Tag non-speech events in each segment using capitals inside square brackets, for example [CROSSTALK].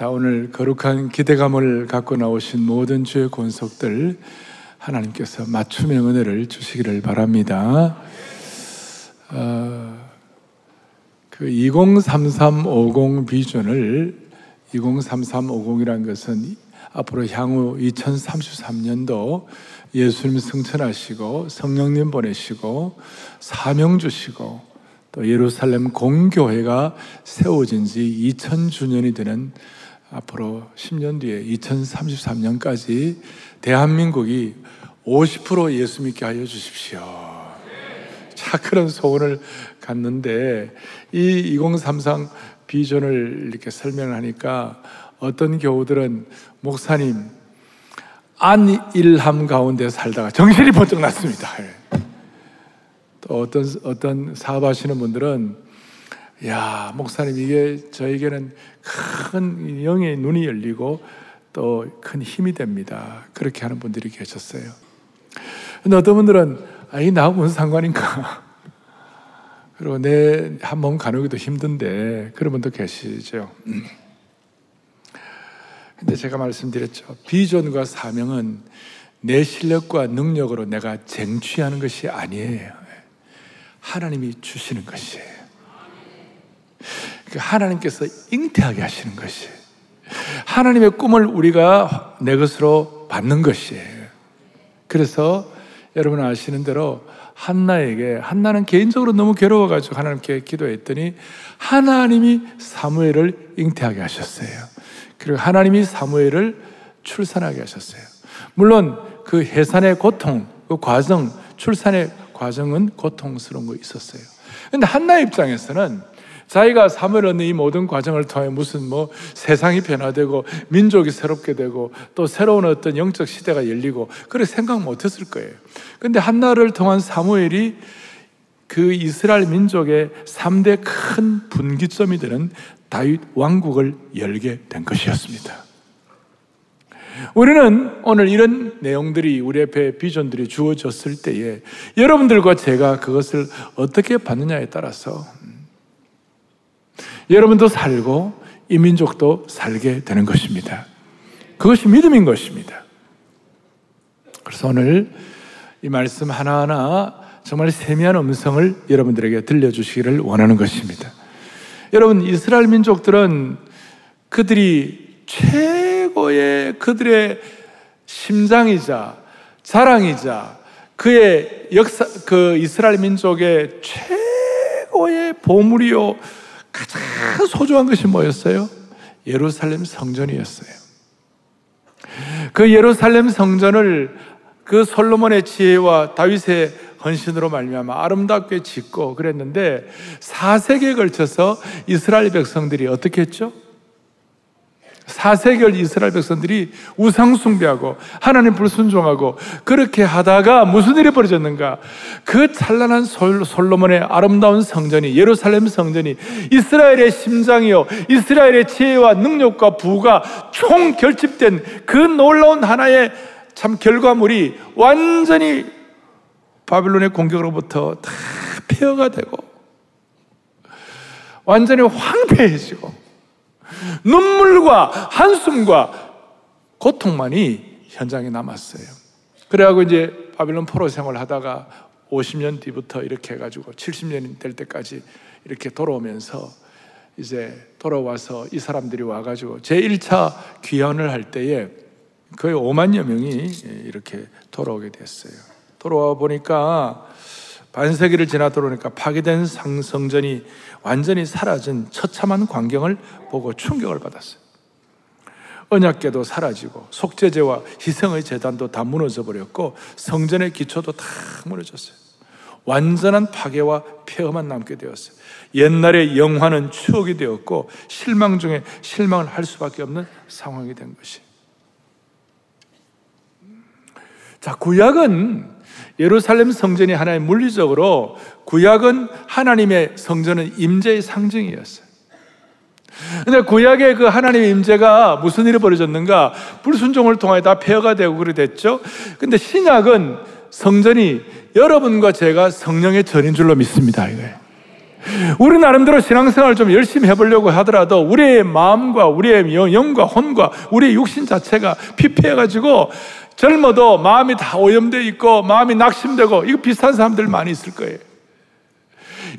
자, 오늘 거룩한 기대감을 갖고 나오신 모든 주의 권속들 하나님께서 맞춤의 은혜를 주시기를 바랍니다. 어, 그203350 비전을 203350이라는 것은 앞으로 향후 2033년도 예수님 승천하시고 성령님 보내시고 사명 주시고 또 예루살렘 공교회가 세워진 지 2000주년이 되는 앞으로 10년 뒤에 2033년까지 대한민국이 50% 예수 믿게 하여 주십시오. 자, 그런 소원을 갖는데 이 2033 비전을 이렇게 설명을 하니까 어떤 교우들은 목사님 안일함 가운데 살다가 정신이 번쩍 났습니다. 또 어떤 어떤 사업하시는 분들은 야 목사님 이게 저에게는 큰 영의 눈이 열리고 또 큰 힘이 됩니다. 그렇게 하는 분들이 계셨어요. 근데 어떤 분들은 아 이 나하고 무슨 상관인가? [LAUGHS] 그리고 내 한 몸 가누기도 힘든데 그런 분도 계시죠. [CLEARS THROAT] 근데 제가 말씀드렸죠. 비전과 사명은 내 실력과 능력으로 내가 쟁취하는 것이 아니에요. 하나님이 주시는 것이에요. 그 하나님께서 잉태하게 하시는 것이에요. 하나님의 꿈을 우리가 내 것으로 받는 것이에요. 그래서 여러분 아시는 대로 한나에게 한나는 개인적으로 너무 괴로워가지고 하나님께 기도했더니 하나님이 사무엘을 잉태하게 하셨어요. 그리고 하나님이 사무엘을 출산하게 하셨어요. 물론 그 해산의 고통, 그 과정, 출산의 과정은 고통스러운 거 있었어요. 근데 한나 입장에서는 자기가 사무엘 얻는 이 모든 과정을 통해 무슨 뭐 세상이 변화되고 민족이 새롭게 되고 또 새로운 어떤 영적 시대가 열리고 그래 생각 못 했을 거예요. 근데 한나를 통한 사무엘이 그 이스라엘 민족의 3대 큰 분기점이 되는 다윗 왕국을 열게 된 것이었습니다. 우리는 오늘 이런 내용들이 우리 앞에 비전들이 주어졌을 때에 여러분들과 제가 그것을 어떻게 받느냐에 따라서 여러분도 살고 이 민족도 살게 되는 것입니다. 그것이 믿음인 것입니다. 그래서 오늘 이 말씀 하나하나 정말 세미한 음성을 여러분들에게 들려주시기를 원하는 것입니다. 여러분, 이스라엘 민족들은 그들이 최고의 그들의 심장이자 자랑이자 그의 역사, 그 이스라엘 민족의 최고의 보물이요, 가장 소중한 것이 뭐였어요? 예루살렘 성전이었어요. 그 예루살렘 성전을 그 솔로몬의 지혜와 다윗의 헌신으로 말미암아 아름답게 짓고 그랬는데 4세기에 걸쳐서 이스라엘 백성들이 어떻게 했죠? 4세결 이스라엘 백성들이 우상 숭배하고 하나님 불순종하고 그렇게 하다가 무슨 일이 벌어졌는가? 그 찬란한 솔로몬의 아름다운 성전이 예루살렘 성전이 이스라엘의 심장이요 이스라엘의 지혜와 능력과 부가 총 결집된 그 놀라운 하나의 참 결과물이 완전히 바빌론의 공격으로부터 다 폐허가 되고 완전히 황폐해지고 눈물과 한숨과 고통만이 현장에 남았어요. 그래가지고 이제 바빌론 포로 생활 하다가 50년 뒤부터 이렇게 해가지고 70년이 될 때까지 이렇게 돌아오면서 이제 돌아와서 이 사람들이 와가지고 제1차 귀환을 할 때에 거의 5만여 명이 이렇게 돌아오게 됐어요. 돌아와 보니까 반세기를 지나 돌아오니까 파괴된 성전이 완전히 사라진 처참한 광경을 보고 충격을 받았어요. 언약계도 사라지고 속죄제와 희생의 재단도 다 무너져 버렸고 성전의 기초도 다 무너졌어요. 완전한 파괴와 폐허만 남게 되었어요. 옛날의 영화는 추억이 되었고 실망 중에 실망을 할 수밖에 없는 상황이 된 것이. 자, 구약은 예루살렘 성전이 하나의 물리적으로 구약은 하나님의 성전은 임재의 상징이었어요. 근데 구약의 그 하나님의 임재가 무슨 일이 벌어졌는가? 불순종을 통하여 다 폐허가 되고 그래 됐죠. 근데 신약은 성전이 여러분과 제가 성령의 전인 줄로 믿습니다. 이거예요. 우리 나름대로 신앙생활을 좀 열심히 해보려고 하더라도 우리의 마음과 우리의 영과 혼과 우리의 육신 자체가 피폐해가지고 젊어도 마음이 다 오염되어 있고 마음이 낙심되고 이거 비슷한 사람들 많이 있을 거예요.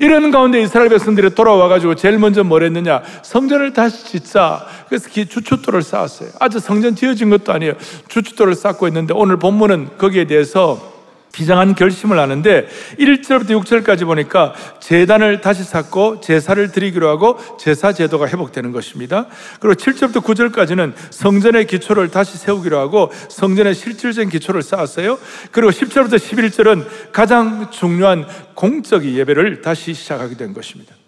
이런 가운데 이스라엘 백성들이 돌아와가지고 제일 먼저 뭘 했느냐? 성전을 다시 짓자. 그래서 주춧돌을 쌓았어요. 아주 성전 지어진 것도 아니에요. 주춧돌을 쌓고 있는데 오늘 본문은 거기에 대해서 비장한 결심을 하는데 1절부터 6절까지 보니까 재단을 다시 쌓고 제사를 드리기로 하고 제사 제도가 회복되는 것입니다. 그리고 7절부터 9절까지는 성전의 기초를 다시 세우기로 하고 성전의 실질적인 기초를 쌓았어요. 그리고 10절부터 11절은 가장 중요한 공적인 예배를 다시 시작하게 된 것입니다.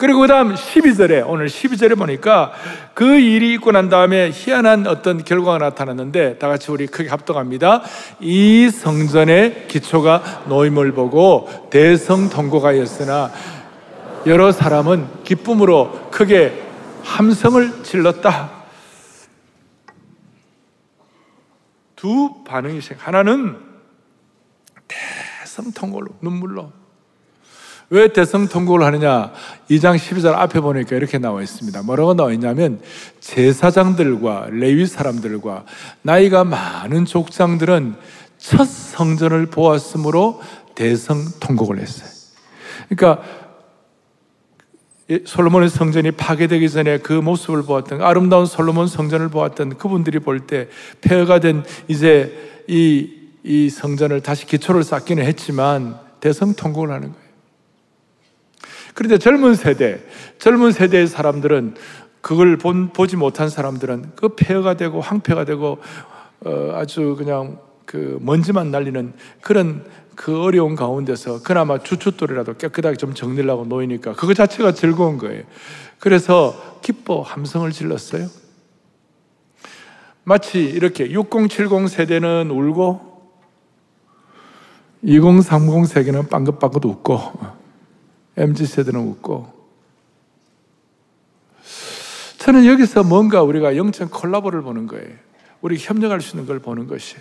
그리고 그 다음 12절에, 오늘 12절에 보니까 그 일이 있고 난 다음에 희한한 어떤 결과가 나타났는데 다 같이 우리 크게 합동합니다. 이 성전의 기초가 노임을 보고 대성통고가였으나 여러 사람은 기쁨으로 크게 함성을 질렀다. 두 반응이 생. 하나는 대성통고로 눈물로 왜 대성 통곡을 하느냐? 2장 12절 앞에 보니까 이렇게 나와 있습니다. 뭐라고 나와 있냐면, 제사장들과 레위 사람들과 나이가 많은 족장들은 첫 성전을 보았으므로 대성 통곡을 했어요. 그러니까, 솔로몬의 성전이 파괴되기 전에 그 모습을 보았던, 아름다운 솔로몬 성전을 보았던 그분들이 볼 때, 폐허가 된 이제 이, 이 성전을 다시 기초를 쌓기는 했지만, 대성 통곡을 하는 거예요. 그런데 젊은 세대, 젊은 세대의 사람들은 그걸 본, 보지 못한 사람들은 그 폐허가 되고 황폐가 되고 어, 아주 그냥 그 먼지만 날리는 그런 그 어려운 가운데서 그나마 주춧돌이라도 깨끗하게 좀 정리하고 놓이니까 그거 자체가 즐거운 거예요. 그래서 기뻐 함성을 질렀어요. 마치 이렇게 6070 세대는 울고 2030 세대는 빵긋빵긋 웃고 MZ세대는 웃고. 저는 여기서 뭔가 우리가 영적 콜라보를 보는 거예요. 우리 협력할 수 있는 걸 보는 것이.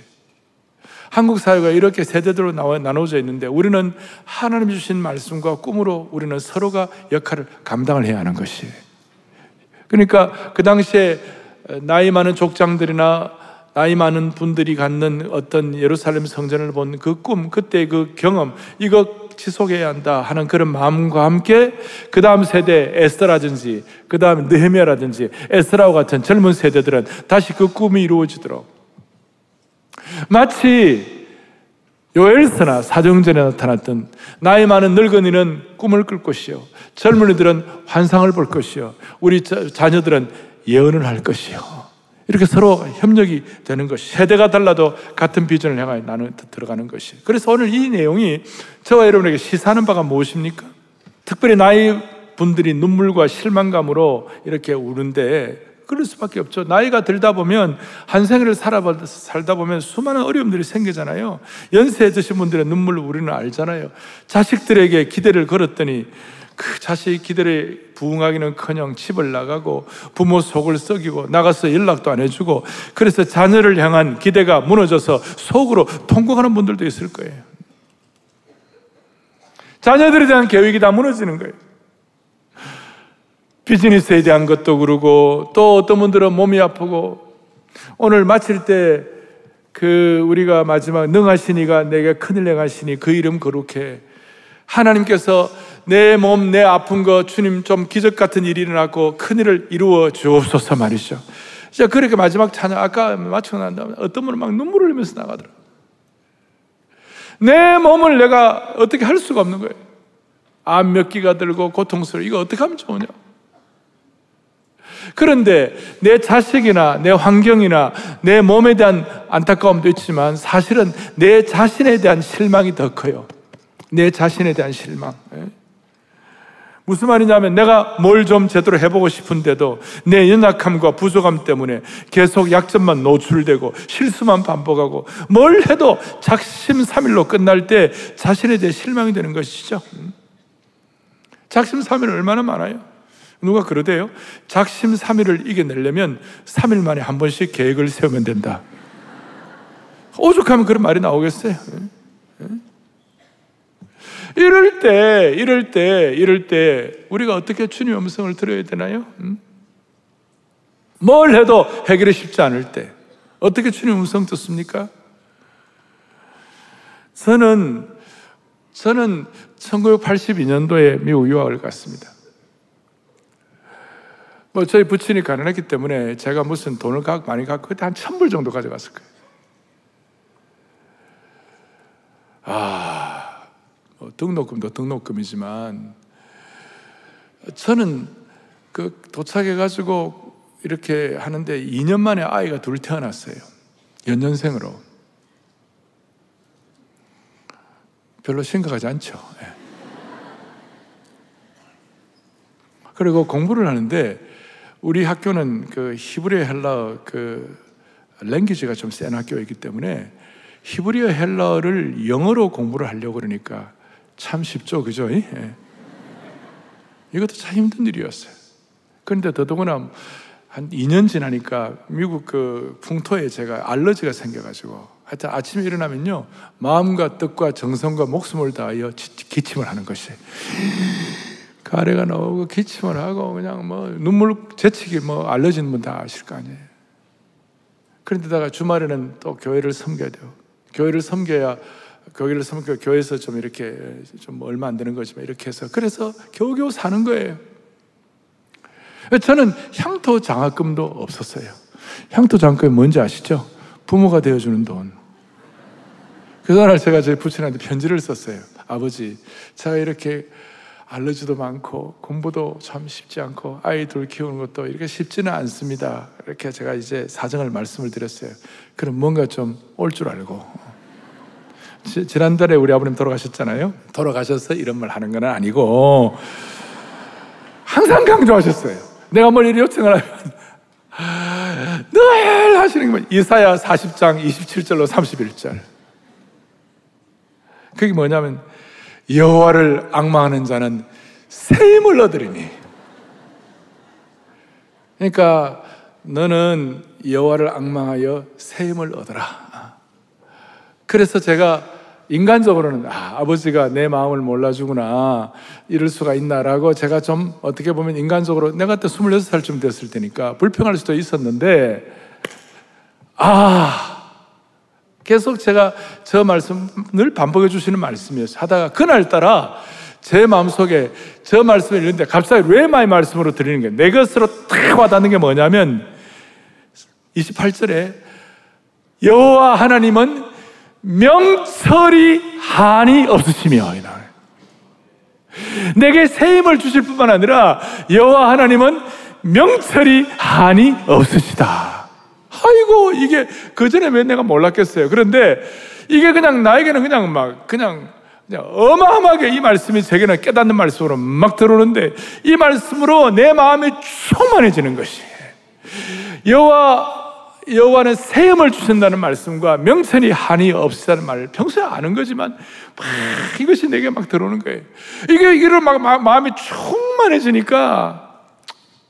한국 사회가 이렇게 세대들로 나눠져 있는데 우리는 하나님 주신 말씀과 꿈으로 우리는 서로가 역할을 감당을 해야 하는 것이. 그러니까 그 당시에 나이 많은 족장들이나 나이 많은 분들이 갖는 어떤 예루살렘 성전을 본 그 꿈, 그때 그 경험, 이거 지속해야 한다 하는 그런 마음과 함께 그 다음 세대 에스라든지 그 다음 느헤미야라든지 에스라와 같은 젊은 세대들은 다시 그 꿈이 이루어지도록. 마치 요엘서나 사정전에 나타났던 나이 많은 늙은이는 꿈을 꿀 것이요 젊은이들은 환상을 볼 것이요 우리 자녀들은 예언을 할 것이요 이렇게 서로 협력이 되는 것이 세대가 달라도 같은 비전을 향하여 나는 들어가는 것이. 그래서 오늘 이 내용이 저와 여러분에게 시사하는 바가 무엇입니까? 특별히 나이 분들이 눈물과 실망감으로 이렇게 우는데 그럴 수밖에 없죠. 나이가 들다 보면 한 생을 살아 살다 보면 수많은 어려움들이 생기잖아요. 연세 드신 분들의 눈물을 우리는 알잖아요. 자식들에게 기대를 걸었더니 그 자식 기대에 부응하기는 커녕 집을 나가고 부모 속을 썩이고 나가서 연락도 안 해주고 그래서 자녀를 향한 기대가 무너져서 속으로 통곡하는 분들도 있을 거예요. 자녀들에 대한 계획이 다 무너지는 거예요. 비즈니스에 대한 것도 그러고 또 어떤 분들은 몸이 아프고 오늘 마칠 때 그 우리가 마지막 능하시니가 내게 큰일 행하시니 그 이름 거룩해 하나님께서 내 몸, 내 아픈 거 주님 좀 기적 같은 일이 일어났고 큰 일을 이루어 주옵소서 말이죠. 자, 그렇게 마지막 찬양, 아까 마치고 난 다음에 어떤 분은 막 눈물을 흘리면서 나가더라. 내 몸을 내가 어떻게 할 수가 없는 거예요. 암 몇 기가 들고 고통스러워. 이거 어떻게 하면 좋으냐? 그런데 내 자식이나 내 환경이나 내 몸에 대한 안타까움도 있지만 사실은 내 자신에 대한 실망이 더 커요. 내 자신에 대한 실망. 예? 무슨 말이냐면 내가 뭘 좀 제대로 해보고 싶은데도 내 연약함과 부족함 때문에 계속 약점만 노출되고 실수만 반복하고 뭘 해도 작심삼일로 끝날 때 자신에 대해 실망이 되는 것이죠. 음? 작심삼일 얼마나 많아요? 누가 그러대요? 작심삼일을 이겨내려면 3일 만에 한 번씩 계획을 세우면 된다. 오죽하면 그런 말이 나오겠어요? 이럴 때, 이럴 때, 이럴 때 우리가 어떻게 주님의 음성을 들어야 되나요? 음? 뭘 해도 해결이 쉽지 않을 때 어떻게 주님 음성 듣습니까? 저는 저는 1982년도에 미국 유학을 갔습니다. 뭐 저희 부친이 가난했기 때문에 제가 무슨 돈을 많이 갖고 그때 한 천불 정도 가져갔을 거예요. 아, 뭐 등록금도 등록금이지만 저는 그 도착해가지고 이렇게 하는데 2년 만에 아이가 둘 태어났어요. 연년생으로. 별로 심각하지 않죠. 예. 그리고 공부를 하는데 우리 학교는 그 히브리어 헬라 그 랭귀지가 좀 센 학교이기 때문에 히브리어 헬라를 영어로 공부를 하려고 그러니까 참 쉽죠, 그죠? 예. 이것도 참 힘든 일이었어요. 그런데 더더구나 한 2년 지나니까 미국 그 풍토에 제가 알러지가 생겨가지고 하여튼 아침에 일어나면요 마음과 뜻과 정성과 목숨을 다하여 기침을 하는 것이 가래가 나오고 기침을 하고 그냥 뭐 눈물 재치기 뭐 알러지는 분 다 아실 거 아니에요. 그런데다가 주말에는 또 교회를 섬겨야 돼요. 교회를 섬겨야 교회를 섬겨 교회에서 좀 이렇게 좀 얼마 안 되는 거지만 이렇게 해서 그래서 겨우겨우 사는 거예요. 저는 향토 장학금도 없었어요. 향토 장학금이 뭔지 아시죠? 부모가 되어주는 돈. 그날 제가 제 부친한테 편지를 썼어요. 아버지, 제가 이렇게 알러지도 많고 공부도 참 쉽지 않고 아이들 키우는 것도 이렇게 쉽지는 않습니다. 이렇게 제가 이제 사정을 말씀을 드렸어요. 그럼 뭔가 좀 올 줄 알고. 지, 지난달에 우리 아버님 돌아가셨잖아요. 돌아가셔서 이런 말 하는 건 아니고 항상 강조하셨어요. 내가 뭘 이리 요청을 하면 [LAUGHS] 늘 하시는 게 이사야 40장 27절로 31절. 그게 뭐냐면 여호와를 악망하는 자는 새 힘을 얻으리니. 그러니까 너는 여호와를 악망하여 새 힘을 얻어라. 그래서 제가 인간적으로는 아, 아버지가 내 마음을 몰라주구나 이럴 수가 있나라고 제가 좀 어떻게 보면 인간적으로 내가 그때 26살쯤 됐을 때니까 불평할 수도 있었는데 아 계속 제가 저 말씀 늘 반복해 주시는 말씀이었어요. 하다가 그날따라 제 마음속에 저 말씀을 읽는데 갑자기 왜마의 말씀으로 드리는 거예요. 내 것으로 탁 와닿는 게 뭐냐면 28절에 여호와 하나님은 명철이 한이 없으시며 내게 새 힘을 주실 뿐만 아니라 여호와 하나님은 명철이 한이 없으시다. 아이고, 이게 그 전에 왜 내가 몰랐겠어요. 그런데 이게 그냥 나에게는 그냥 막, 그냥, 그냥 어마어마하게 이 말씀이 제게는 깨닫는 말씀으로 막 들어오는데 이 말씀으로 내 마음이 충만해지는 것이 여호와 여호와는 세음을 주신다는 말씀과 명천이 한이 없다는 말을 평소에 아는 거지만 막 이것이 내게 막 들어오는 거예요. 이게 이거를 막 마음이 충만해지니까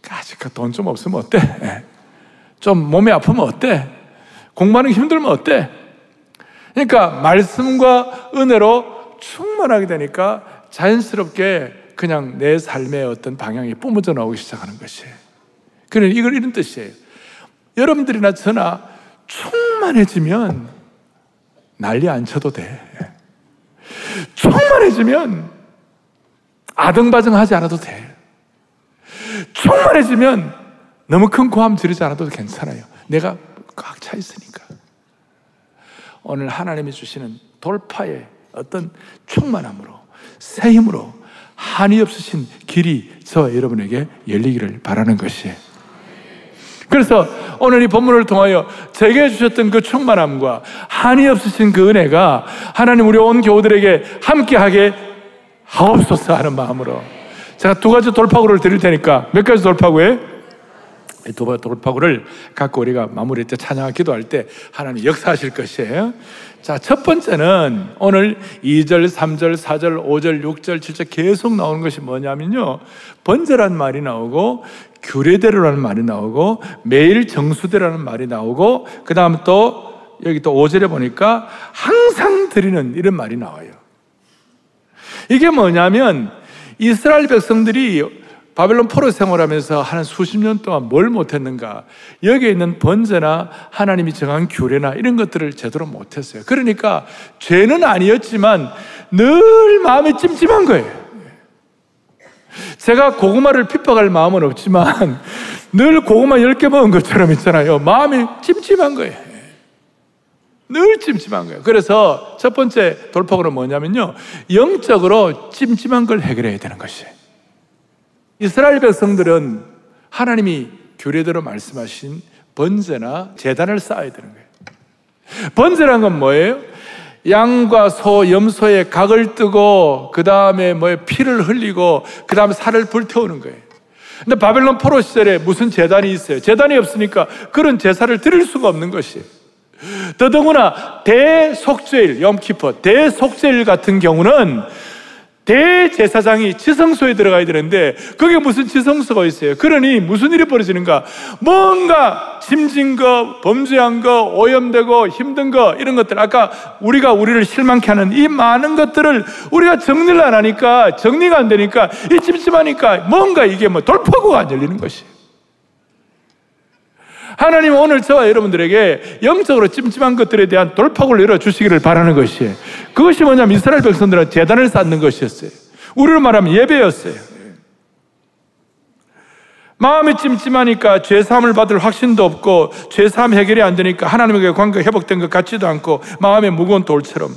아직 돈 좀 없으면 어때? 좀 몸이 아프면 어때? 공부하는 게 힘들면 어때? 그러니까 말씀과 은혜로 충만하게 되니까 자연스럽게 그냥 내 삶의 어떤 방향이 뿜어져 나오기 시작하는 것이에요. 그는 이걸 이런 뜻이에요. 여러분들이나 저나 충만해지면 난리 안 쳐도 돼. 충만해지면 아등바등하지 않아도 돼. 충만해지면 너무 큰 고함 지르지 않아도 괜찮아요. 내가 꽉 차 있으니까. 오늘 하나님이 주시는 돌파의 어떤 충만함으로, 새 힘으로, 한이 없으신 길이 저 여러분에게 열리기를 바라는 것이에요. 그래서 오늘 이 본문을 통하여 제게 주셨던 그 충만함과 한이 없으신 그 은혜가 하나님 우리 온 교우들에게 함께하게 하옵소서 하는 마음으로 제가 두 가지 돌파구를 드릴 테니까 몇 가지 돌파구에 돌파구를 갖고 우리가 마무리 때 찬양을 기도할 때 하나님 역사하실 것이에요. 자, 첫 번째는 오늘 2절, 3절, 4절, 5절, 6절, 7절 계속 나오는 것이 뭐냐면요. 번제란 말이 나오고 규례대로라는 말이 나오고 매일 정수대라는 말이 나오고 그 다음 또 여기 또 5절에 보니까 항상 드리는 이런 말이 나와요. 이게 뭐냐면 이스라엘 백성들이 바벨론 포로 생활하면서 한 수십 년 동안 뭘 못했는가? 여기에 있는 번제나 하나님이 정한 규례나 이런 것들을 제대로 못했어요. 그러니까 죄는 아니었지만 늘 마음이 찜찜한 거예요. 제가 고구마를 핍박할 마음은 없지만 늘 고구마 10개 먹은 것처럼 있잖아요. 마음이 찜찜한 거예요. 늘 찜찜한 거예요. 그래서 첫 번째 돌파구는 뭐냐면요. 영적으로 찜찜한 걸 해결해야 되는 것이에요. 이스라엘 백성들은 하나님이 교례대로 말씀하신 번제나 재단을 쌓아야 되는 거예요. 번제란 건 뭐예요? 양과 소, 염소의 각을 뜨고 그 다음에 뭐 피를 흘리고 그 다음에 살을 불태우는 거예요. 근데 바벨론 포로 시절에 무슨 재단이 있어요? 재단이 없으니까 그런 제사를 드릴 수가 없는 것이에요. 더더구나 대속죄일, 염키퍼, 대속죄일 같은 경우는 대제사장이 지성소에 들어가야 되는데 그게 무슨 지성소가 있어요. 그러니 무슨 일이 벌어지는가? 뭔가 짐진 거, 범죄한 거, 오염되고 힘든 거 이런 것들 아까 우리가 우리를 실망케 하는 이 많은 것들을 우리가 정리를 안 하니까 정리가 안 되니까 이 찜찜하니까 뭔가 이게 뭐 돌파구가 안 열리는 것이에요. 하나님 오늘 저와 여러분들에게 영적으로 찜찜한 것들에 대한 돌파구를 열어주시기를 바라는 것이에요. 그것이 뭐냐면 이스라엘 백성들은 재단을 쌓는 것이었어요. 우리로 말하면 예배였어요. 마음이 찜찜하니까 죄사함을 받을 확신도 없고 죄사함 해결이 안 되니까 하나님에게 관계 회복된 것 같지도 않고 마음에 무거운 돌처럼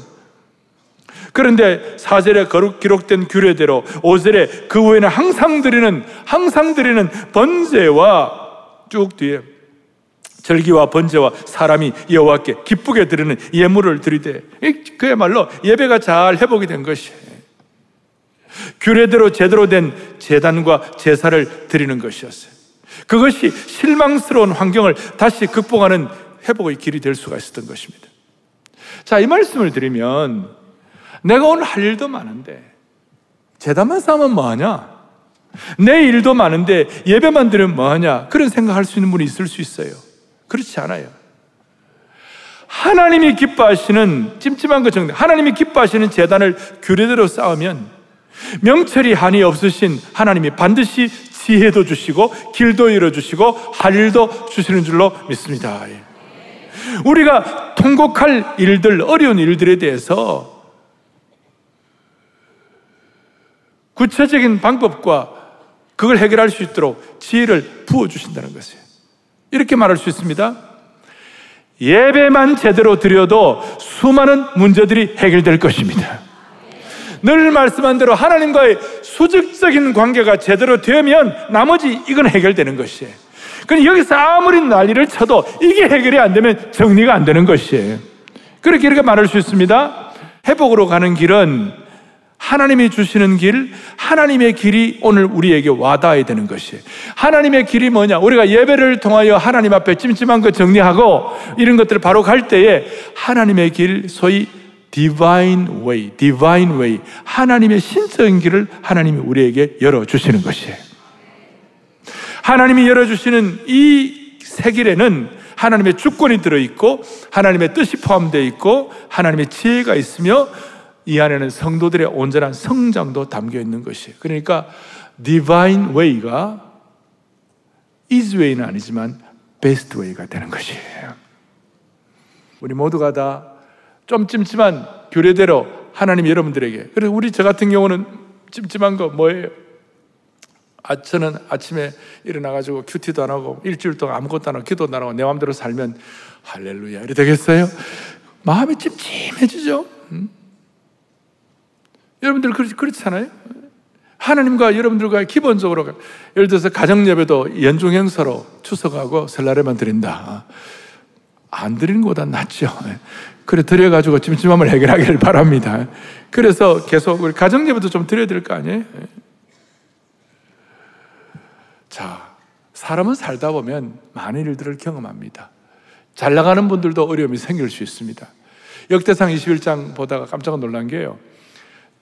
그런데 사절에 기록된 규례대로 오절에 그 후에는 항상 드리는 항상 드리는 번제와 쭉 뒤에 절기와 번제와 사람이 여호와께 기쁘게 드리는 예물을 드리되 그야말로 예배가 잘 회복이 된 것이에요. 규례대로 제대로 된 재단과 제사를 드리는 것이었어요. 그것이 실망스러운 환경을 다시 극복하는 회복의 길이 될 수가 있었던 것입니다. 자, 이 말씀을 드리면 내가 오늘 할 일도 많은데 재단만 쌓으면 뭐하냐? 내 일도 많은데 예배만 드리면 뭐하냐? 그런 생각할 수 있는 분이 있을 수 있어요. 그렇지 않아요. 하나님이 기뻐하시는 찜찜한 것 정도, 하나님이 기뻐하시는 재단을 규례대로 쌓으면 명철이 한이 없으신 하나님이 반드시 지혜도 주시고 길도 잃어주시고 할 일도 주시는 줄로 믿습니다. 예. 우리가 통곡할 일들, 어려운 일들에 대해서 구체적인 방법과 그걸 해결할 수 있도록 지혜를 부어주신다는 것이에요. 이렇게 말할 수 있습니다. 예배만 제대로 드려도 수많은 문제들이 해결될 것입니다. 늘 말씀한 대로 하나님과의 수직적인 관계가 제대로 되면 나머지 이건 해결되는 것이에요. 그럼 여기서 아무리 난리를 쳐도 이게 해결이 안 되면 정리가 안 되는 것이에요. 그렇게 이렇게 말할 수 있습니다. 회복으로 가는 길은 하나님이 주시는 길, 하나님의 길이 오늘 우리에게 와닿아야 되는 것이에요. 하나님의 길이 뭐냐? 우리가 예배를 통하여 하나님 앞에 찜찜한 것 정리하고 이런 것들을 바로 갈 때에 하나님의 길, 소위 divine way, divine way, 하나님의 신적인 길을 하나님이 우리에게 열어주시는 것이에요. 하나님이 열어주시는 이새 길에는 하나님의 주권이 들어있고, 하나님의 뜻이 포함되어 있고, 하나님의 지혜가 있으며, 이 안에는 성도들의 온전한 성장도 담겨 있는 것이에요. 그러니까 divine way가 is way는 아니지만 best way가 되는 것이에요. 우리 모두가 다 좀 찜찜한 교례대로 하나님 여러분들에게 그래서 우리 저 같은 경우는 찜찜한 거 뭐예요? 아, 저는 아침에 일어나가지고 큐티도 안 하고 일주일 동안 아무것도 안 하고 기도도 안 하고 내 마음대로 살면 할렐루야 이래 되겠어요? 마음이 찜찜해지죠? 음? 여러분들 그렇지, 그렇잖아요? 하나님과 여러분들과 기본적으로 예를 들어서 가정 예배도 연중 행사로 추석하고 설날에만 드린다. 안 드리는 것보다 낫죠. 그래 드려가지고 찜찜함을 해결하기를 바랍니다. 그래서 계속 우리 가정 예배도 좀 드려야 될 거 아니에요? 자, 사람은 살다 보면 많은 일들을 경험합니다. 잘 나가는 분들도 어려움이 생길 수 있습니다. 역대상 21장 보다가 깜짝 놀란 게요.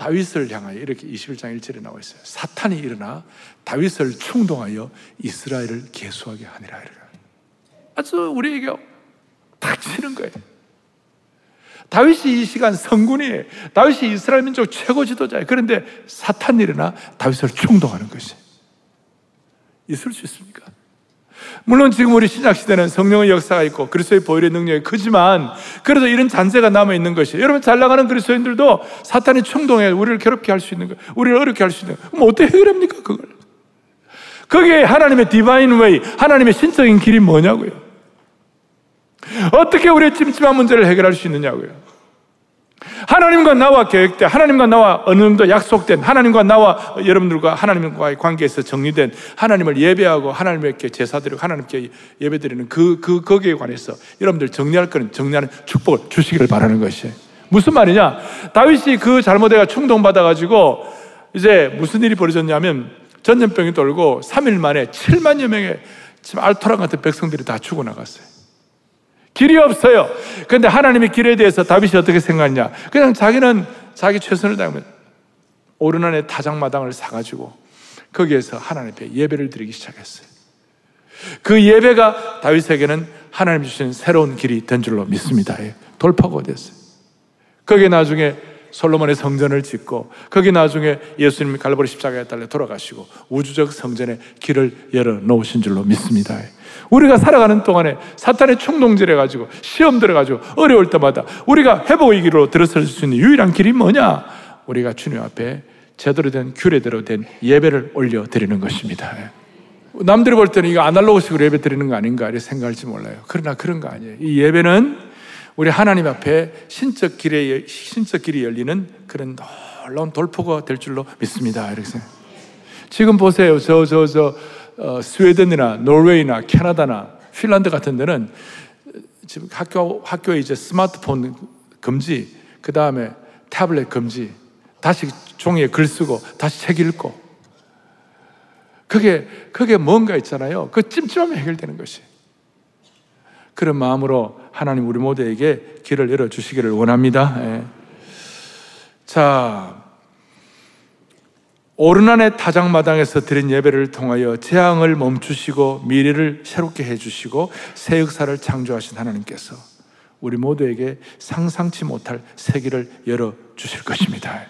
다윗을 향하여 이렇게 21장 1절에 나와 있어요. 사탄이 일어나 다윗을 충동하여 이스라엘을 개수하게 하니라. 아주 우리에게 닥치는 거예요. 다윗이 이 시간 성군이에요. 다윗이 이스라엘 민족 최고 지도자예요. 그런데 사탄이 일어나 다윗을 충동하는 것이 있을 수 있습니까? 물론 지금 우리 신약 시대는 성령의 역사가 있고 그리스도의 보혈의 능력이 크지만 그래도 이런 잔재가 남아 있는 것이 여러분 잘 나가는 그리스도인들도 사탄이 충동해 우리를 괴롭게 할 수 있는 거, 우리를 어렵게 할 수 있는 거. 그럼 어떻게 해결합니까 그걸? 그게 하나님의 divine way, 하나님의 신적인 길이 뭐냐고요? 어떻게 우리의 찜찜한 문제를 해결할 수 있느냐고요? 하나님과 나와 계획된, 하나님과 나와 어느 정도 약속된, 하나님과 나와 여러분들과 하나님과의 관계에서 정리된 하나님을 예배하고 하나님께 제사드리고 하나님께 예배드리는 그, 그, 거기에 관해서 여러분들 정리할 거는 정리하는 축복을 주시기를 바라는 것이에요. 무슨 말이냐? 다윗이 그 잘못에가 충동받아가지고 이제 무슨 일이 벌어졌냐면 전염병이 돌고 3일 만에 7만여 명의 지금 알토란 같은 백성들이 다 죽어 나갔어요. 길이 없어요. 그런데 하나님의 길에 대해서 다윗이 어떻게 생각하냐? 그냥 자기는 자기 최선을 다하면 오르난의 타작마당을 사가지고 거기에서 하나님 앞에 예배를 드리기 시작했어요. 그 예배가 다윗에게는 하나님 주신 새로운 길이 된 줄로 믿습니다. 돌파가 됐어요. 거기에 나중에 솔로몬의 성전을 짓고 거기 나중에 예수님이 갈보리 십자가에 달려 돌아가시고 우주적 성전의 길을 열어 놓으신 줄로 믿습니다. 우리가 살아가는 동안에 사탄의 충동질해 가지고 시험 들어 가지고 어려울 때마다 우리가 회복의 길로 들어설 수 있는 유일한 길이 뭐냐? 우리가 주님 앞에 제대로 된 규례대로 된 예배를 올려 드리는 것입니다. 남들이 볼 때는 이거 아날로그식으로 예배 드리는 거 아닌가 이렇게 생각할지 몰라요. 그러나 그런 거 아니에요. 이 예배는 우리 하나님 앞에 신적 길에 신적 길이 열리는 그런 놀라운 돌포가 될 줄로 믿습니다. 이렇게 생각. 지금 보세요. 저 저 저 어, 스웨덴이나 노르웨이나 캐나다나 핀란드 같은 데는 지금 학교 학교에 이제 스마트폰 금지, 그 다음에 태블릿 금지, 다시 종이에 글 쓰고 다시 책 읽고. 그게 그게 뭔가 있잖아요. 그 찜찜하면 해결되는 것이. 그런 마음으로 하나님 우리 모두에게 길을 열어 주시기를 원합니다. 예. 자, 오르난의 타작마당에서 드린 예배를 통하여 재앙을 멈추시고 미래를 새롭게 해주시고 새 역사를 창조하신 하나님께서 우리 모두에게 상상치 못할 세계를 열어 주실 것입니다.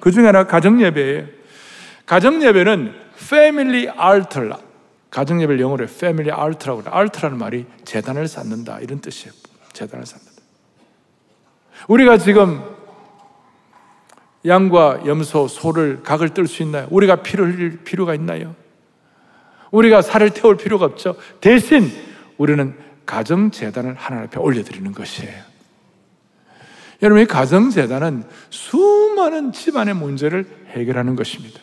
그 중에 하나 가정 예배예요. 가정 예배는 패밀리 알터 가정 예배를 영어로 패밀리 알터라고 그래. 알터라는 말이 재단을 쌓는다 이런 뜻이에요. 재단을 쌓는다. 우리가 지금 양과 염소, 소를 각을 뜰 수 있나요? 우리가 피를 흘릴 필요가 있나요? 우리가 살을 태울 필요가 없죠. 대신 우리는 가정 재단을 하나님 앞에 올려드리는 것이에요. 여러분, 이 가정 재단은 수많은 집안의 문제를 해결하는 것입니다.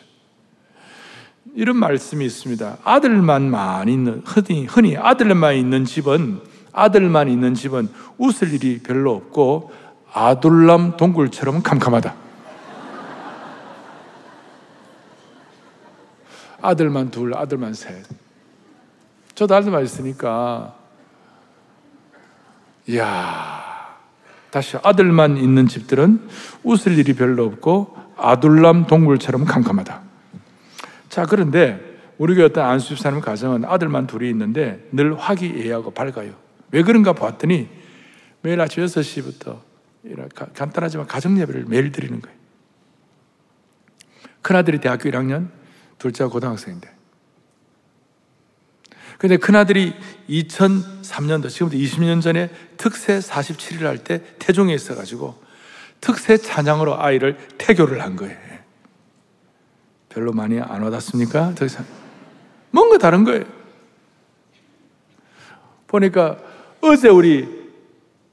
이런 말씀이 있습니다. 아들만 많이 있는, 흔히, 흔히 아들만 있는 집은, 아들만 있는 집은 웃을 일이 별로 없고 아둘람 동굴처럼 캄캄하다. 아들만 둘, 아들만 셋. 저도 아들만 있으니까, 이야, 다시 아들만 있는 집들은 웃을 일이 별로 없고 아둘람 동굴처럼 캄캄하다. 자, 그런데 우리 교회 어떤 안수집 사람 가정은 아들만 둘이 있는데 늘 화기애애하고 밝아요. 왜 그런가 봤더니 매일 아침 6시부터 간단하지만 가정 예배를 매일 드리는 거예요. 큰아들이 대학교 1학년, 둘째가 고등학생인데. 근데 큰아들이 2003년도, 지금부터 20년 전에 특세 47일 할 때 태종에 있어가지고 특세 찬양으로 아이를 태교를 한 거예요. 별로 많이 안 와닿습니까? 뭔가 다른 거예요. 보니까 어제 우리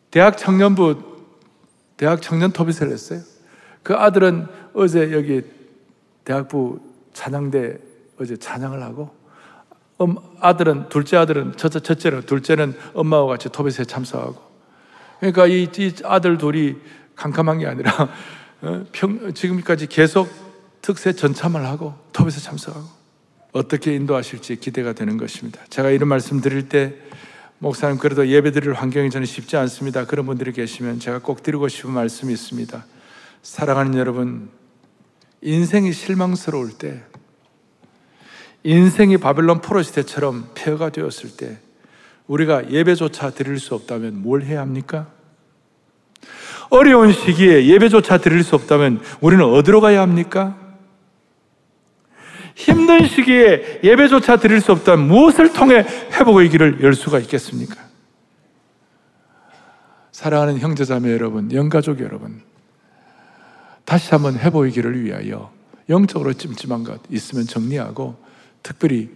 대학 청년부, 대학 청년 토비스를 했어요. 그 아들은 어제 여기 대학부 찬양대 어제 찬양을 하고 음, 아들은 둘째 아들은 첫째 첫째는 둘째는 엄마와 같이 토비스에 참석하고 그러니까 이, 이 아들 둘이 캄캄한 게 아니라 [LAUGHS] 어, 평, 지금까지 계속 특세 전참을 하고 톱에서 참석하고 어떻게 인도하실지 기대가 되는 것입니다. 제가 이런 말씀 드릴 때 목사님 그래도 예배 드릴 환경이 저는 쉽지 않습니다. 그런 분들이 계시면 제가 꼭 드리고 싶은 말씀이 있습니다. 사랑하는 여러분, 인생이 실망스러울 때, 인생이 바벨론 포로 시대처럼 폐허가 되었을 때, 우리가 예배조차 드릴 수 없다면 뭘 해야 합니까? 어려운 시기에 예배조차 드릴 수 없다면 우리는 어디로 가야 합니까? 힘든 시기에 예배조차 드릴 수 없다면 무엇을 통해 회복의 길을 열 수가 있겠습니까? 사랑하는 형제자매 여러분, 영가족 여러분, 다시 한번 길을 위하여 영적으로 찜찜한 것 있으면 정리하고 특별히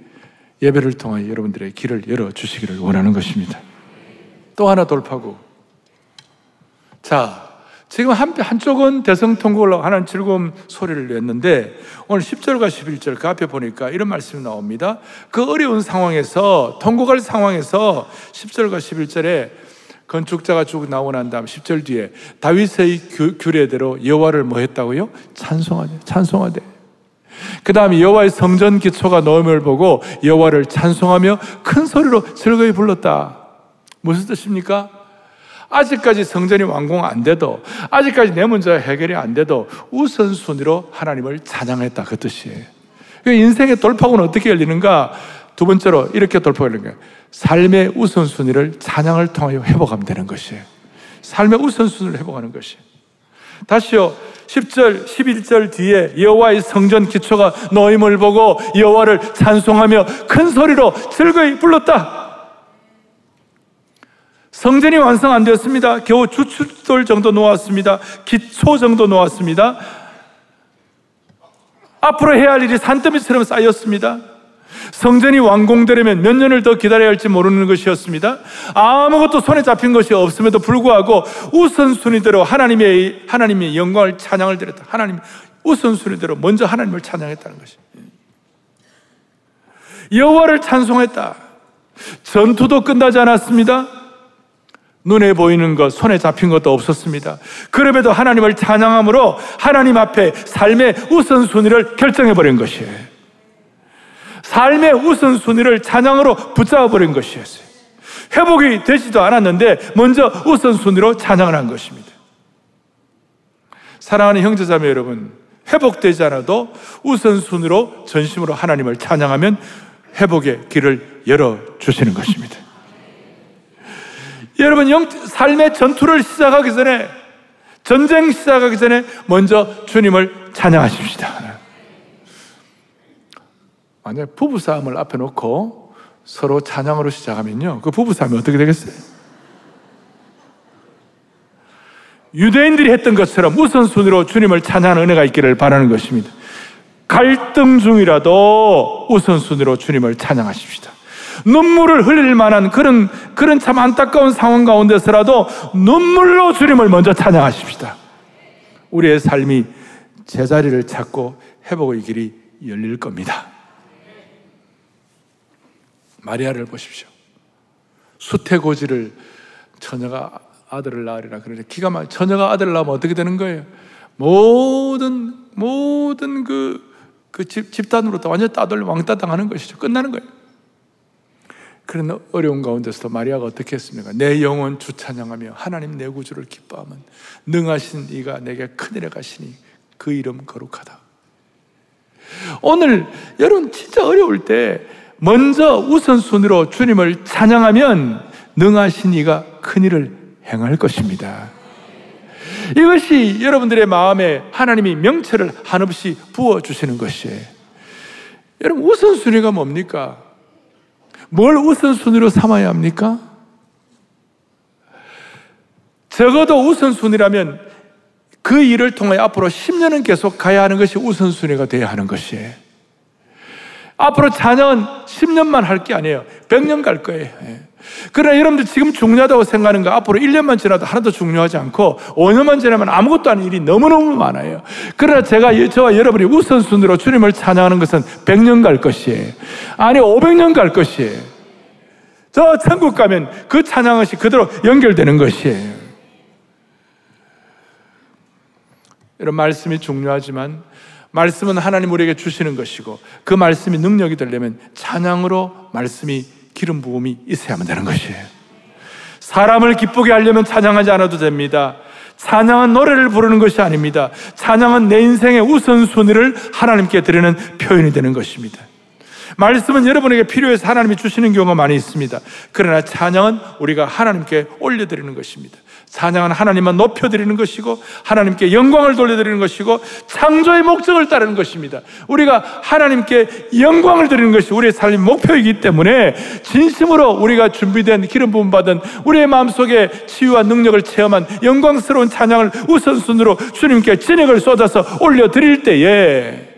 예배를 통하여 여러분들의 길을 열어주시기를 원하는 것입니다. 또 하나 돌파구. 자, 지금 한, 한쪽은 대성통곡을 하는 즐거움 소리를 냈는데 오늘 10절과 11절 그 앞에 보니까 이런 말씀이 나옵니다. 그 어려운 상황에서, 통곡할 상황에서 10절과 11절에 건축자가 쭉 나오고 난 다음 10절 뒤에 다윗의 규례대로 여호와를 뭐 했다고요? 찬송하되 찬송하되 그 다음에 여호와의 성전 기초가 넣음을 보고 여호와를 찬송하며 큰 소리로 즐거이 불렀다 무슨 뜻입니까? 아직까지 성전이 완공 안 돼도 아직까지 내 문제가 해결이 안 돼도 우선순위로 하나님을 찬양했다 그 뜻이에요 그 인생의 돌파구는 어떻게 열리는가? 두 번째로 이렇게 돌파가 열리는 거예요 삶의 우선순위를 찬양을 통하여 회복하면 되는 것이에요. 삶의 우선순위를 회복하는 것이에요. 다시요. 10절, 11절 뒤에 여호와의 성전 기초가 놓임을 보고 여호와를 찬송하며 큰 소리로 즐거이 불렀다. 성전이 완성 안 되었습니다. 겨우 주춧돌 정도 놓았습니다. 기초 정도 놓았습니다. 앞으로 해야 할 일이 산더미처럼 쌓였습니다. 성전이 완공되려면 몇 년을 더 기다려야 할지 모르는 것이었습니다. 아무것도 손에 잡힌 것이 없음에도 불구하고 우선순위대로 하나님의, 하나님의 영광을 찬양을 드렸다. 하나님, 우선순위대로 먼저 하나님을 찬양했다는 것이. 여호와를 찬송했다. 전투도 끝나지 않았습니다. 눈에 보이는 것, 손에 잡힌 것도 없었습니다. 그럼에도 하나님을 찬양함으로 하나님 앞에 삶의 우선순위를 결정해버린 것이에요. 삶의 우선순위를 찬양으로 붙잡아버린 것이었어요. 회복이 되지도 않았는데 먼저 우선순위로 찬양을 한 것입니다. 사랑하는 형제자매 여러분, 회복되지 않아도 우선순위로 전심으로 하나님을 찬양하면 회복의 길을 열어주시는 것입니다. 여러분, 영, 삶의 전투를 시작하기 전에, 전쟁 시작하기 전에 먼저 주님을 찬양하십시다. 만약 부부싸움을 앞에 놓고 서로 찬양으로 시작하면요. 그 부부싸움이 어떻게 되겠어요? 유대인들이 했던 것처럼 우선순위로 주님을 찬양하는 은혜가 있기를 바라는 것입니다. 갈등 중이라도 우선순위로 주님을 찬양하십시다. 눈물을 흘릴 만한 그런, 그런 참 안타까운 상황 가운데서라도 눈물로 주님을 먼저 찬양하십시다. 우리의 삶이 제자리를 찾고 회복의 길이 열릴 겁니다. 마리아를 보십시오. 수태고지를 처녀가 아들을 낳으리라 그러는데 기가 막 처녀가 아들을 낳으면 어떻게 되는 거예요? 모든 모든 그, 그 집, 집단으로부터 완전 따돌려 왕따 당하는 것이죠. 끝나는 거예요. 그런 어려운 가운데서도 마리아가 어떻게 했습니까? 내 영혼 주 찬양하며 하나님 내 구주를 기뻐하면 능하신 이가 내게 큰일에 가시니 그 이름 거룩하다. 오늘 여러분 진짜 어려울 때 먼저 우선순위로 주님을 찬양하면 능하신 이가 큰일을 행할 것입니다. 이것이 여러분들의 마음에 하나님이 명체를 한없이 부어주시는 것이에요. 여러분, 우선순위가 뭡니까? 뭘 우선순위로 삼아야 합니까? 적어도 우선순위라면 그 일을 통해 앞으로 10년은 계속 가야 하는 것이 우선순위가 되어야 하는 것이에요. 앞으로 자녀는 10년만 할 게 아니에요. 100년 갈 거예요. 예. 그러나 여러분들 지금 중요하다고 생각하는 거 앞으로 1년만 지나도 하나도 중요하지 않고 5년만 지나면 아무것도 아닌 일이 너무너무 많아요. 그러나 제가 저와 여러분이 우선순위로 주님을 찬양하는 것은 100년 갈 것이에요. 아니 500년 갈 것이에요. 저 천국 가면 그 찬양것이 그대로 연결되는 것이에요. 이런 말씀이 중요하지만 말씀은 하나님 우리에게 주시는 것이고 그 말씀이 능력이 되려면 찬양으로 말씀이 기름 부음이 있어야만 되는 것이에요. 사람을 기쁘게 하려면 찬양하지 않아도 됩니다. 찬양은 노래를 부르는 것이 아닙니다. 찬양은 내 인생의 우선순위를 하나님께 드리는 표현이 되는 것입니다. 말씀은 여러분에게 필요해서 하나님이 주시는 경우가 많이 있습니다. 그러나 찬양은 우리가 하나님께 올려드리는 것입니다. 찬양은 하나님만 높여드리는 것이고 하나님께 영광을 돌려드리는 것이고 창조의 목적을 따르는 것입니다. 우리가 하나님께 영광을 드리는 것이 우리의 삶의 목표이기 때문에 진심으로 우리가 준비된 기름 부음 받은 우리의 마음속에 치유와 능력을 체험한 영광스러운 찬양을 우선순위로 주님께 진액을 쏟아서 올려드릴 때에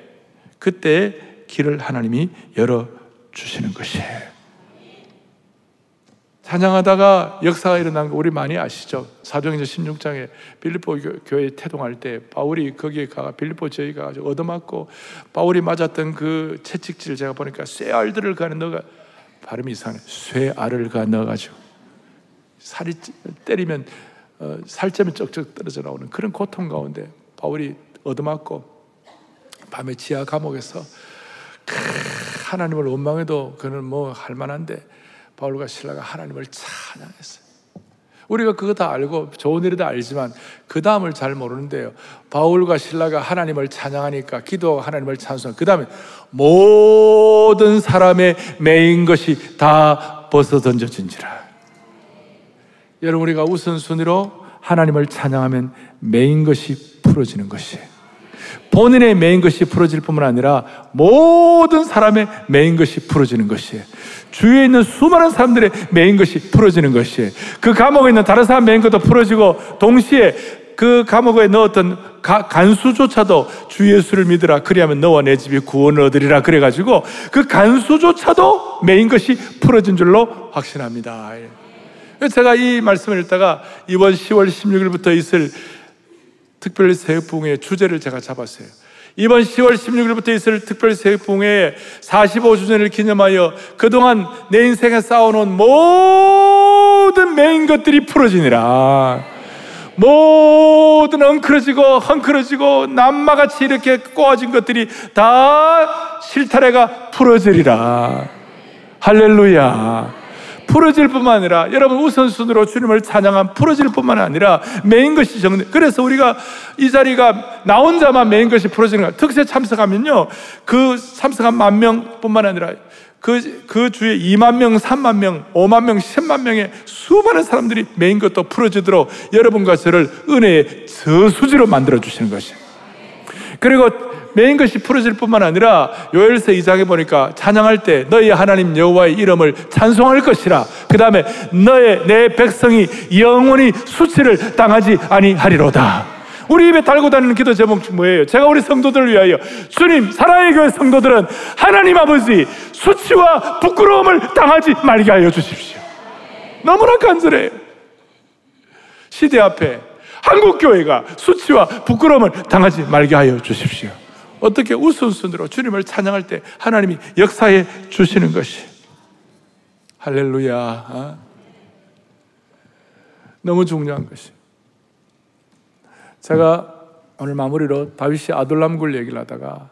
그때 길을 하나님이 열어 주시는 것이에요. 찬양하다가 역사가 일어난 거 우리 많이 아시죠? 사도행전 16장에 빌립보 교회 태동할 때 바울이 거기에 가 빌립보 저희가 얻어맞고 바울이 맞았던 그 채찍질 제가 보니까 쇠알들을 가 넣어가 발음이 이상해 쇠알을 가 넣어가지고 살이 때리면 어, 살점이 쩍쩍 떨어져 나오는 그런 고통 가운데 바울이 얻어맞고 밤에 지하 감옥에서 하나님을 원망해도 그는 뭐 할만한데 바울과 신라가 하나님을 찬양했어요. 우리가 그거 다 알고 좋은 일이 다 알지만 그 다음을 잘 모르는데요. 바울과 신라가 하나님을 찬양하니까 기도하고 하나님을 찬송. 그 다음에 모든 사람의 매인 것이 다 벗어 던져진지라. 여러분 우리가 우선 순위로 하나님을 찬양하면 매인 것이 풀어지는 것이에요. 본인의 매인 것이 풀어질 뿐만 아니라 모든 사람의 매인 것이 풀어지는 것이에요. 주위에 있는 수많은 사람들의 매인 것이 풀어지는 것이에요. 그 감옥에 있는 다른 사람 매인 것도 풀어지고 동시에 그 감옥에 넣었던 가, 간수조차도 주 예수를 믿으라 그리하면 너와 네 집이 구원을 얻으리라 그래가지고 그 간수조차도 매인 것이 풀어진 줄로 확신합니다. 제가 이 말씀을 읽다가 이번 10월 16일부터 있을 특별 새해봉의 주제를 제가 잡았어요. 이번 10월 16일부터 있을 특별 새해봉의 45주년을 기념하여 그동안 내 인생에 쌓아놓은 모든 매인 것들이 풀어지니라. 모든 엉클어지고 헝클어지고 난마같이 이렇게 꼬아진 것들이 다 실타래가 풀어지리라. 할렐루야. 풀어질 뿐만 아니라 여러분 우선순위로 주님을 찬양한 풀어질 뿐만 아니라 매인 것이 정리. 그래서 우리가 이 자리가 나 혼자만 매인 것이 풀어지는 거야. 특새 참석하면요. 그 참석한 만 명뿐만 아니라 그, 그 주에 2만 명, 3만 명, 5만 명, 10만 명의 수많은 사람들이 매인 것도 풀어지도록 여러분과 저를 은혜의 저수지로 만들어 주시는 것이에요. 그리고 매인 것이 풀어질 뿐만 아니라 요엘서 2장에 보니까 찬양할 때 너희 하나님 여호와의 이름을 찬송할 것이라. 그 다음에 너의 내 백성이 영원히 수치를 당하지 아니하리로다. 우리 입에 달고 다니는 기도 제목이 뭐예요? 제가 우리 성도들을 위하여 주님 사랑의 교회 성도들은 하나님 아버지 수치와 부끄러움을 당하지 말게 하여 주십시오. 너무나 간절해요. 시대 앞에 한국 교회가 수치와 부끄러움을 당하지 말게 하여 주십시오. 어떻게 우선순위로 주님을 찬양할 때 하나님이 역사해 주시는 것이 할렐루야. 어? 너무 중요한 것이. 제가 오늘 마무리로 다윗이 아둘람 굴 얘기를 하다가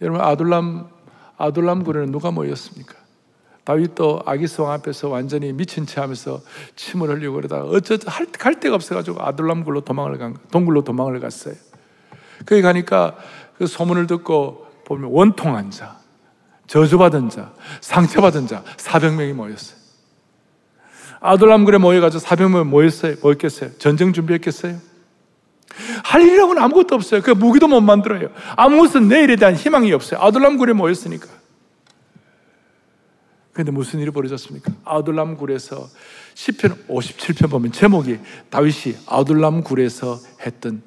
여러분 아둘람 아둘람 굴에는 누가 모였습니까? 다윗도 아기성 앞에서 완전히 미친 채 하면서 침을 흘리고 그러다가 어쩌 갈 데가 없어가지고 아둘람 굴로 도망을 간 동굴로 도망을 갔어요. 거기 가니까 그 소문을 듣고 보면 원통한 자, 저주받은 자, 상처받은 자 400명이 모였어요. 아둘람굴에 모여가지고 400명 모였어요. 모였겠어요? 전쟁 준비했겠어요? 할 일이라고는 아무것도 없어요. 그 무기도 못 만들어요. 아무것은 내일에 대한 희망이 없어요. 아둘람굴에 모였으니까. 그런데 무슨 일이 벌어졌습니까? 아둘람굴에서 10편 57편 보면 제목이 다윗이 아둘람굴에서 했던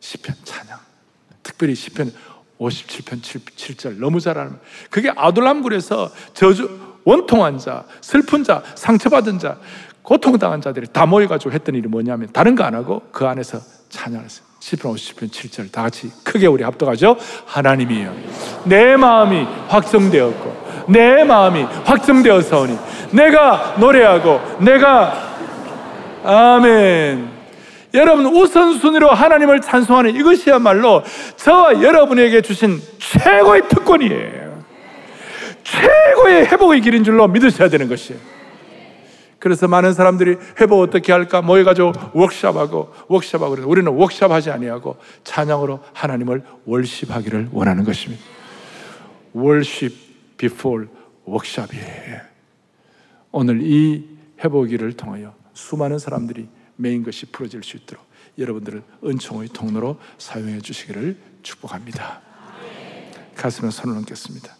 시편 찬양. 특별히 시편 57편 7, 절 너무 잘 아는 그게 아둘람굴에서 저주 원통한 자, 슬픈 자, 상처받은 자, 고통당한 자들이 다 모여가지고 했던 일이 뭐냐면 다른 거 안 하고 그 안에서 찬양했어요. 10편 50편 7절 다 같이 크게 우리 합독하죠. 하나님이여 내 마음이 확정되었고 내 마음이 확정되어서오니 내가 노래하고 내가 아멘 여러분 우선순위로 하나님을 찬송하는 이것이야말로 저와 여러분에게 주신 최고의 특권이에요. 최고의 회복의 길인 줄로 믿으셔야 되는 것이에요. 그래서 많은 사람들이 회복 어떻게 할까 모여가지고 워크샵하고 워크샵하고 그래서 우리는 워크샵하지 아니하고 찬양으로 하나님을 월십하기를 원하는 것입니다. 월십 before 워크샵이에요. 오늘 이 회복기를 통하여 수많은 사람들이 메인 것이 풀어질 수 있도록 여러분들을 은총의 통로로 사용해 주시기를 축복합니다. 가슴에 손을 얹겠습니다.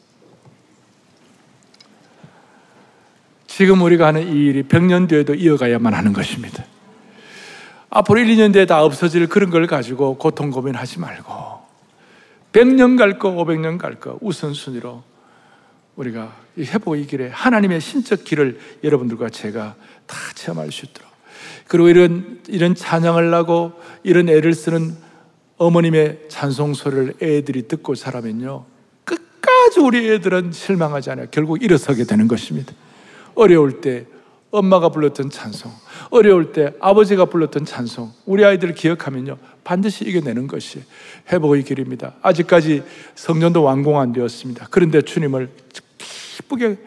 지금 우리가 하는 이 일이 100년 뒤에도 이어가야만 하는 것입니다. 앞으로 1, 2년 뒤에 다 없어질 그런 걸 가지고 고통 고민하지 말고 100년 갈 거, 500년 갈 거 우선순위로 우리가 회복의 길에 하나님의 신적 길을 여러분들과 제가 다 체험할 수 있도록 그리고 이런 이런 찬양을 하고 이런 애를 쓰는 어머님의 찬송 소리를 애들이 듣고 자라면요 끝까지 우리 애들은 실망하지 않아요. 결국 일어서게 되는 것입니다. 어려울 때 엄마가 불렀던 찬송, 어려울 때 아버지가 불렀던 찬송, 우리 아이들을 기억하면요, 반드시 이겨내는 것이 회복의 길입니다. 아직까지 성전도 완공 안 되었습니다. 그런데 주님을 기쁘게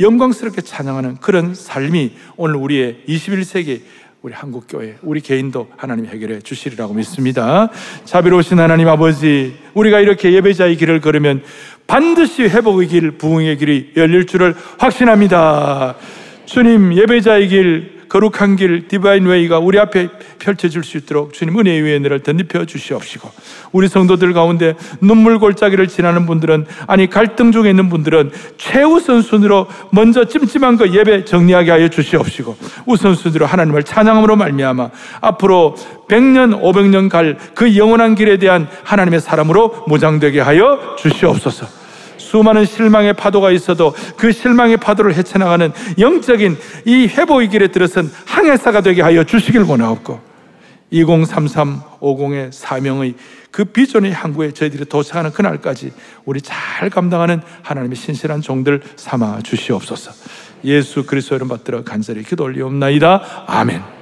영광스럽게 찬양하는 그런 삶이 오늘 우리의 21세기 우리 한국 교회, 우리 개인도 하나님 해결해 주시리라고 믿습니다. 자비로우신 하나님 아버지, 우리가 이렇게 예배자의 길을 걸으면 반드시 회복의 길, 부흥의 길이 열릴 줄을 확신합니다. 주님 예배자의 길, 거룩한 길, 디바인 웨이가 우리 앞에 펼쳐질 수 있도록 주님 은혜의 위엔을 덧입혀 주시옵시고 우리 성도들 가운데 눈물 골짜기를 지나는 분들은 아니 갈등 중에 있는 분들은 최우선 순위로 먼저 찜찜한 거 예배 정리하게 하여 주시옵시고 우선순위로 하나님을 찬양함으로 말미암아 앞으로 100년 500년 갈 그 영원한 길에 대한 하나님의 사람으로 무장되게 하여 주시옵소서. 수많은 실망의 파도가 있어도 그 실망의 파도를 헤쳐나가는 영적인 이 회복의 길에 들어선 항해사가 되게 하여 주시길 원하옵고 203350의 사명의 그 비전의 항구에 저희들이 도착하는 그날까지 우리 잘 감당하는 하나님의 신실한 종들 삼아 주시옵소서. 예수 그리스도 이름 받들어 간절히 기도 올리옵나이다. 아멘.